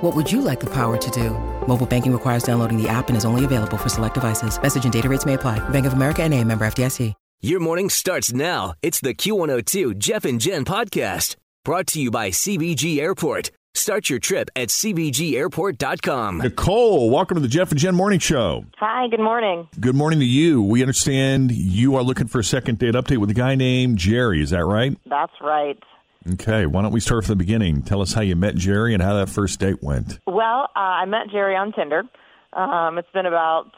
What would you like the power to do? Mobile banking requires downloading the app and is only available for select devices. Message and data rates may apply. Bank of America and a member FDIC. Your morning starts now. It's the Q102 Jeff and Jen podcast brought to you by CVG Airport. Start your trip at CVGAirport.com. Nicole, welcome to the Jeff and Jen Morning Show. Hi, good morning. Good morning to you. We understand you are looking for a second date update with a guy named Jerry. Is that right? That's right. Okay. Why don't we start from the beginning? Tell us how you met Jerry and how that first date went. Well, uh, I met Jerry on Tinder. Um, it's been about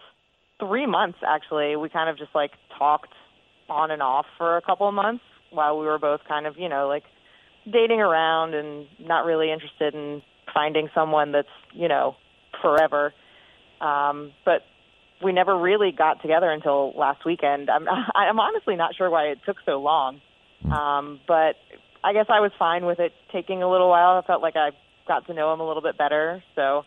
three months, actually. We kind of just like talked on and off for a couple of months while we were both kind of, you know, like dating around and not really interested in finding someone that's, you know, forever. Um, but we never really got together until last weekend. I'm, I'm honestly not sure why it took so long. Um, but I guess I was fine with it taking a little while. I felt like I got to know him a little bit better. So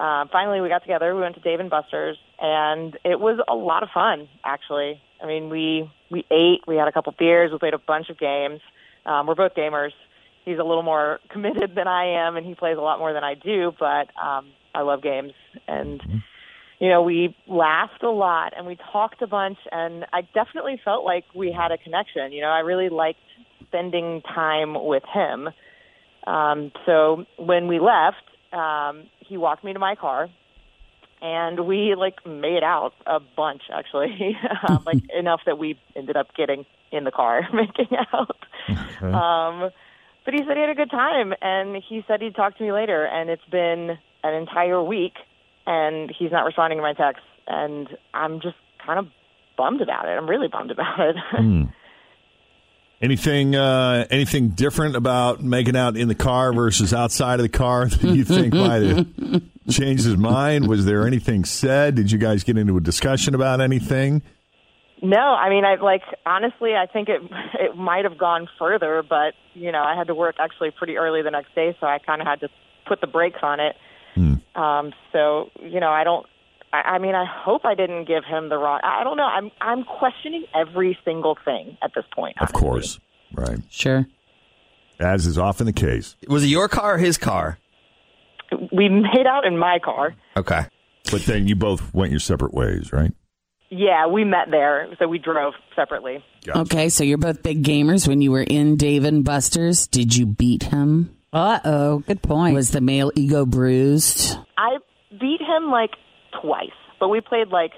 um, finally, we got together. We went to Dave and Buster's, and it was a lot of fun. Actually, I mean, we we ate, we had a couple beers, we played a bunch of games. Um, we're both gamers. He's a little more committed than I am, and he plays a lot more than I do. But um, I love games, and you know, we laughed a lot and we talked a bunch, and I definitely felt like we had a connection. You know, I really liked spending time with him. Um, so when we left, um, he walked me to my car, and we like made out a bunch actually, um, like enough that we ended up getting in the car making out. Um, but he said he had a good time, and he said he'd talk to me later. And it's been an entire week, and he's not responding to my texts, and I'm just kind of bummed about it. I'm really bummed about it. Anything uh, anything different about making out in the car versus outside of the car that you think might have changed his mind? Was there anything said? Did you guys get into a discussion about anything? No, I mean, I like honestly, I think it it might have gone further, but you know, I had to work actually pretty early the next day, so I kind of had to put the brakes on it. Um, so you know, I don't. I, I mean, I hope I didn't give him the wrong. I don't know. I'm I'm questioning every single thing at this point. Of course, right. Sure. As is often the case. Was it your car or his car? We made out in my car. Okay. But then you both went your separate ways, right? Yeah, we met there, so we drove separately. Okay, so you're both big gamers. When you were in Dave and Buster's, did you beat him? Uh oh, good point. Was the male ego bruised? I beat him like twice, but we played like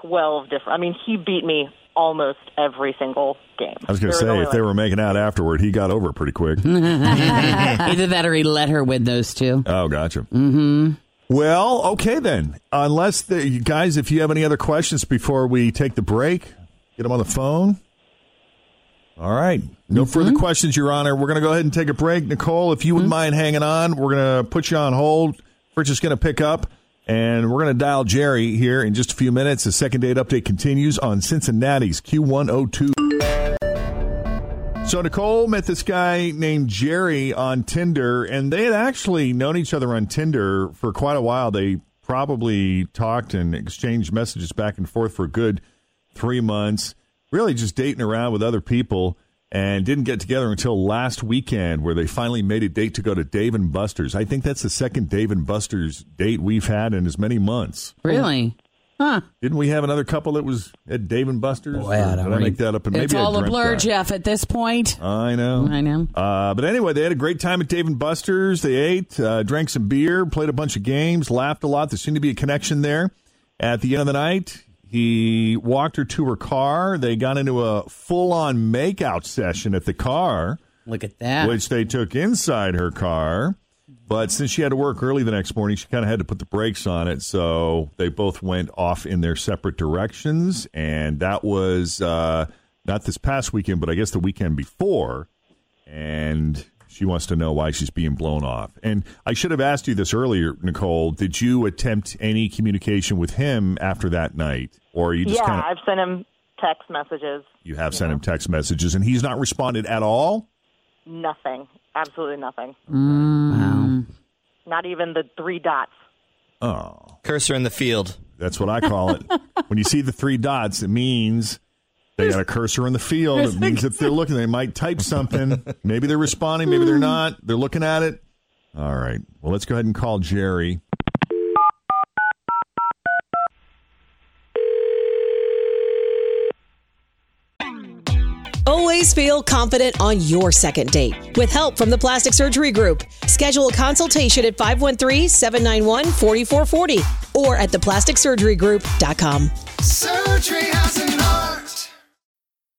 twelve different. I mean, he beat me almost every single game. I was going to say, only, if they were making out afterward, he got over pretty quick. Either that or he let her win those two. Oh, gotcha. Mm-hmm. Well, okay then. Unless the you guys, if you have any other questions before we take the break, get them on the phone. All right. No further questions, Your Honor. We're going to go ahead and take a break. Nicole, if you wouldn't mind hanging on, we're going to put you on hold. We're just going to pick up, and we're going to dial Jerry here in just a few minutes. The second date update continues on Cincinnati's Q102. So Nicole met this guy named Jerry on Tinder, and they had actually known each other on Tinder for quite a while. They probably talked and exchanged messages back and forth for a good three months, really just dating around with other people, and didn't get together until last weekend, where they finally made a date to go to Dave and Buster's. I think that's the second Dave and Buster's date we've had in as many months. Really? Huh. Didn't we have another couple that was at Dave and Buster's? Boy, I don't did I make that up? And it's maybe I all a blur, that. Jeff, at this point. I know. I know. Uh, but anyway, they had a great time at Dave and Buster's. They ate, uh, drank some beer, played a bunch of games, laughed a lot. There seemed to be a connection there. At the end of the night, He walked her to her car. They got into a full on makeout session at the car, Look at that. which they took inside her car. But since she had to work early the next morning, she kind of had to put the brakes on it. So they both went off in their separate directions. And that was uh, not this past weekend, but I guess the weekend before. And she wants to know why she's being blown off. And I should have asked you this earlier, Nicole. Did you attempt any communication with him after that night? Or you just yeah, kind of. I've sent him text messages. You have sent him text messages and he's not responded at all? Nothing. Absolutely nothing. wow. Not even the three dots. Oh. Cursor in the field. That's what I call it. when you see the three dots, it means they got a cursor in the field. It means that they're looking. They might type something. Maybe they're responding. Maybe they're hmm. not. They're looking at it. All right. Well, let's go ahead and call Jerry. Always feel confident on your second date. With help from the Plastic Surgery Group, schedule a consultation at 513-791-4440 or at theplasticsurgerygroup.com. Surgery has an art.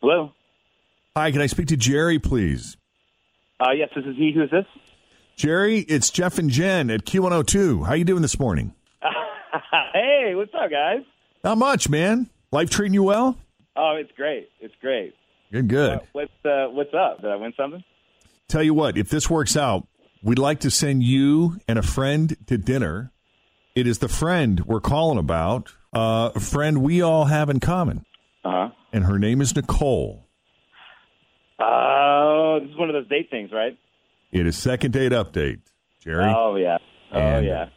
Hello. Hi, can I speak to Jerry, please? Uh, yes, this is he. Who is this? Jerry, it's Jeff and Jen at Q102. How you doing this morning? hey, what's up, guys? Not much, man. Life treating you well? Oh, it's great. It's great. Good, good. Uh, what's uh, what's up? Did I win something? Tell you what, if this works out, we'd like to send you and a friend to dinner. It is the friend we're calling about, uh, a friend we all have in common, Uh huh. and her name is Nicole. Oh, this is one of those date things, right? It is second date update, Jerry. Oh yeah. Oh And- yeah.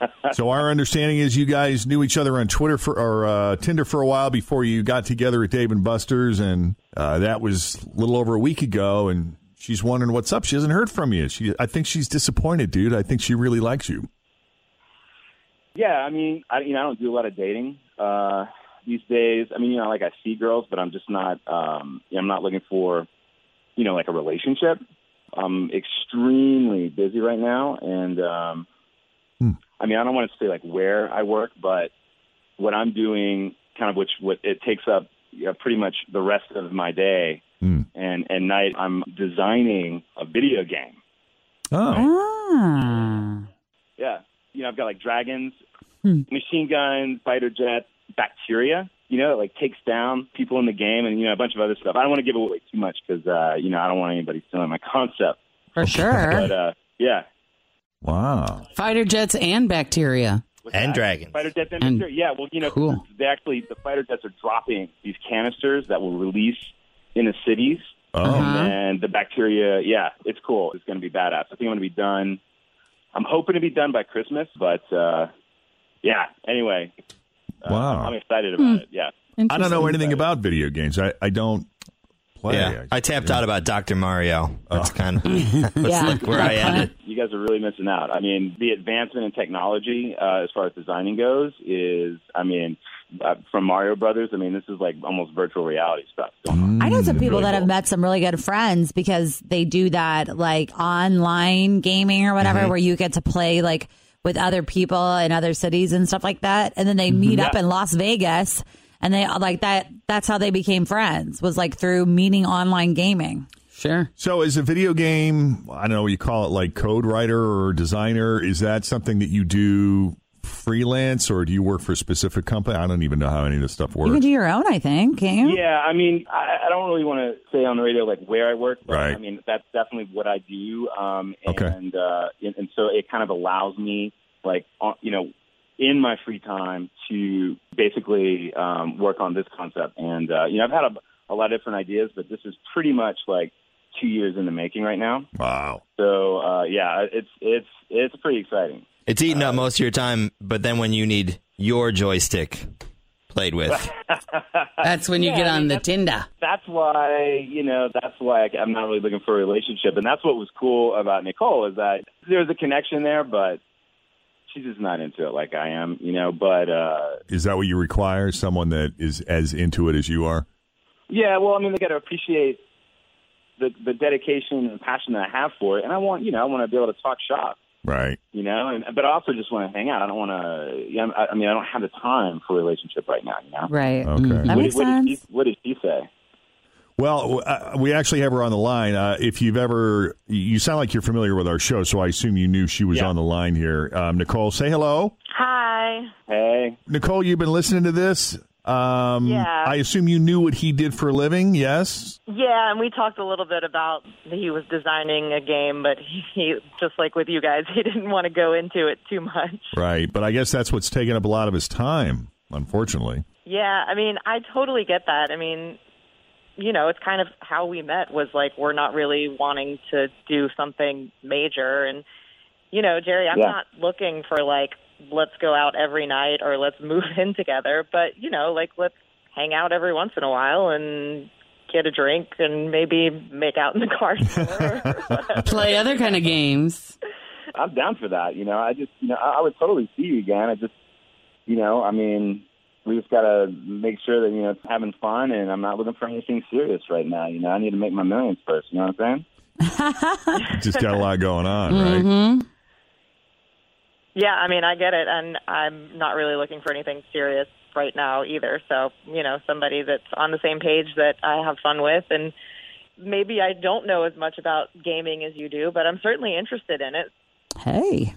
so our understanding is you guys knew each other on Twitter for or uh, Tinder for a while before you got together at Dave and Buster's, and uh, that was a little over a week ago. And she's wondering what's up. She hasn't heard from you. She, I think she's disappointed, dude. I think she really likes you. Yeah, I mean, I you know I don't do a lot of dating uh, these days. I mean, you know, like I see girls, but I'm just not. Um, you know, I'm not looking for, you know, like a relationship. I'm extremely busy right now, and um, I mean, I don't want to say like where I work, but what I'm doing, kind of which what it takes up you know, pretty much the rest of my day and and night. I'm designing a video game. Oh. Yeah. You know, I've got like dragons, machine guns, fighter jets, bacteria, you know, it like takes down people in the game and, you know, a bunch of other stuff. I don't want to give away too much because, uh, you know, I don't want anybody stealing my concept. For sure. But, uh, yeah. Wow. Fighter jets and bacteria. And dragons. Fighter jets and, And- bacteria. Yeah. Well, you know, Cool. they actually, the fighter jets are dropping these canisters that will release in the cities. Oh. Uh-huh. And the bacteria, yeah, it's cool. It's going to be badass. I think I'm going to be done. I'm hoping to be done by Christmas, but, uh, yeah, anyway. Uh, Wow. I'm excited about it. Yeah. I don't know anything about video games. I, I don't play. Yeah, I tapped out about Dr. Mario. Oh. That's kind of that's Yeah. like where I ended. You guys are really missing out. I mean, the advancement in technology uh, as far as designing goes is, I mean, uh, from Mario Brothers, I mean, this is like almost virtual reality stuff going on. I know some people Really that cool. have met some really good friends because they do that like online gaming or whatever, Mhm. where you get to play like with other people in other cities and stuff like that. And then they meet mm-hmm. up in Las Vegas and they like that. That's how they became friends was like through meeting online gaming. Sure. So, is a video game, I don't know what you call it, like code writer or designer, is that something that you do freelance or do you work for a specific company? I don't even know how any of this stuff works. You can do your own, I think. Can you? Yeah, I mean, I, I don't really want to say on the radio like where I work, but Right. I mean that's definitely what I do. Um, Okay. and uh, and, and so it kind of allows me, like, you know, in my free time to basically um, work on this concept. And uh, you know, I've had a, a lot of different ideas, but this is pretty much like two years in the making right now. Wow. So uh, yeah, it's it's it's pretty exciting. It's eating up most of your time, but then when you need your joystick played with, That's when you Yeah, get I on mean, the that's- Tinder. that's why you know that's why I, I'm not really looking for a relationship, and that's what was cool about Nicole is that there's a connection there, but she's just not into it like I am, you know. But uh Is that what you require? Someone that is as into it as you are? yeah, well, I mean, they got to appreciate the the dedication and passion that I have for it, and I want you know I want to be able to talk shop, Right. you know, and but I also just want to hang out. I don't want to. Yeah, I, I mean, I don't have the time for a relationship right now, you know. Right. Okay. That what, makes what sense. Did she, what did she say? Well, uh, we actually have her on the line. Uh, if you've ever, you sound like you're familiar with our show, so I assume you knew she was Yeah. on the line here. Um, Nicole, say hello. Hi. Hey, Nicole, you've been listening to this. Um, Yeah. I assume you knew what he did for a living. Yes. Yeah, and we talked a little bit about he was designing a game, but he, he just like with you guys, he didn't want to go into it too much. Right. But I guess that's what's taking up a lot of his time, unfortunately. Yeah, I mean, I totally get that. I mean, you know, it's kind of how we met was like we're not really wanting to do something major and you know, Jerry, I'm Yeah. not looking for like let's go out every night or let's move in together, but you know, like let's hang out every once in a while and get a drink and maybe make out in the car store. Play other kind of games. I'm down for that. You know, I just, you know, I, I would totally see you again. I just, you know, I mean, we just gotta make sure that you know it's having fun, and I'm not looking for anything serious right now. You know, I need to make my millions first. You know what I'm saying? Just got a lot going on, right? hmm Yeah, I mean, I get it, and I'm not really looking for anything serious right now either. So, you know, somebody that's on the same page that I have fun with, and maybe I don't know as much about gaming as you do, but I'm certainly interested in it. Hey.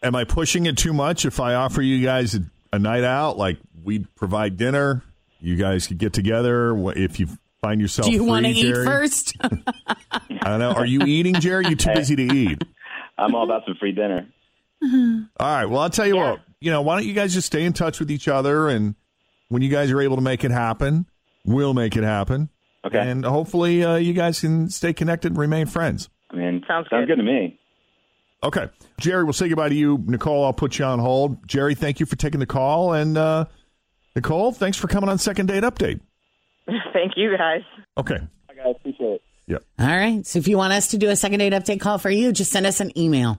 Am I pushing it too much if I offer you guys a, a night out? Like we provide dinner, you guys could get together. If you find yourself, Do you want to eat Jerry. first? I don't know. Are you eating, Jerry? You too busy to eat? I'm all about some free dinner. All right. Well, I'll tell you Yeah. what. You know, why don't you guys just stay in touch with each other, and when you guys are able to make it happen, we'll make it happen. Okay. And hopefully, uh, you guys can stay connected and remain friends. I mean, Sounds sounds good. good to me. Okay. Jerry, we'll say goodbye to you. Nicole, I'll put you on hold. Jerry, thank you for taking the call. And uh, Nicole, thanks for coming on Second Date Update. Thank you, guys. Okay. I guys appreciate it. Yeah. All right. So if you want us to do a second date update call for you, just send us an email.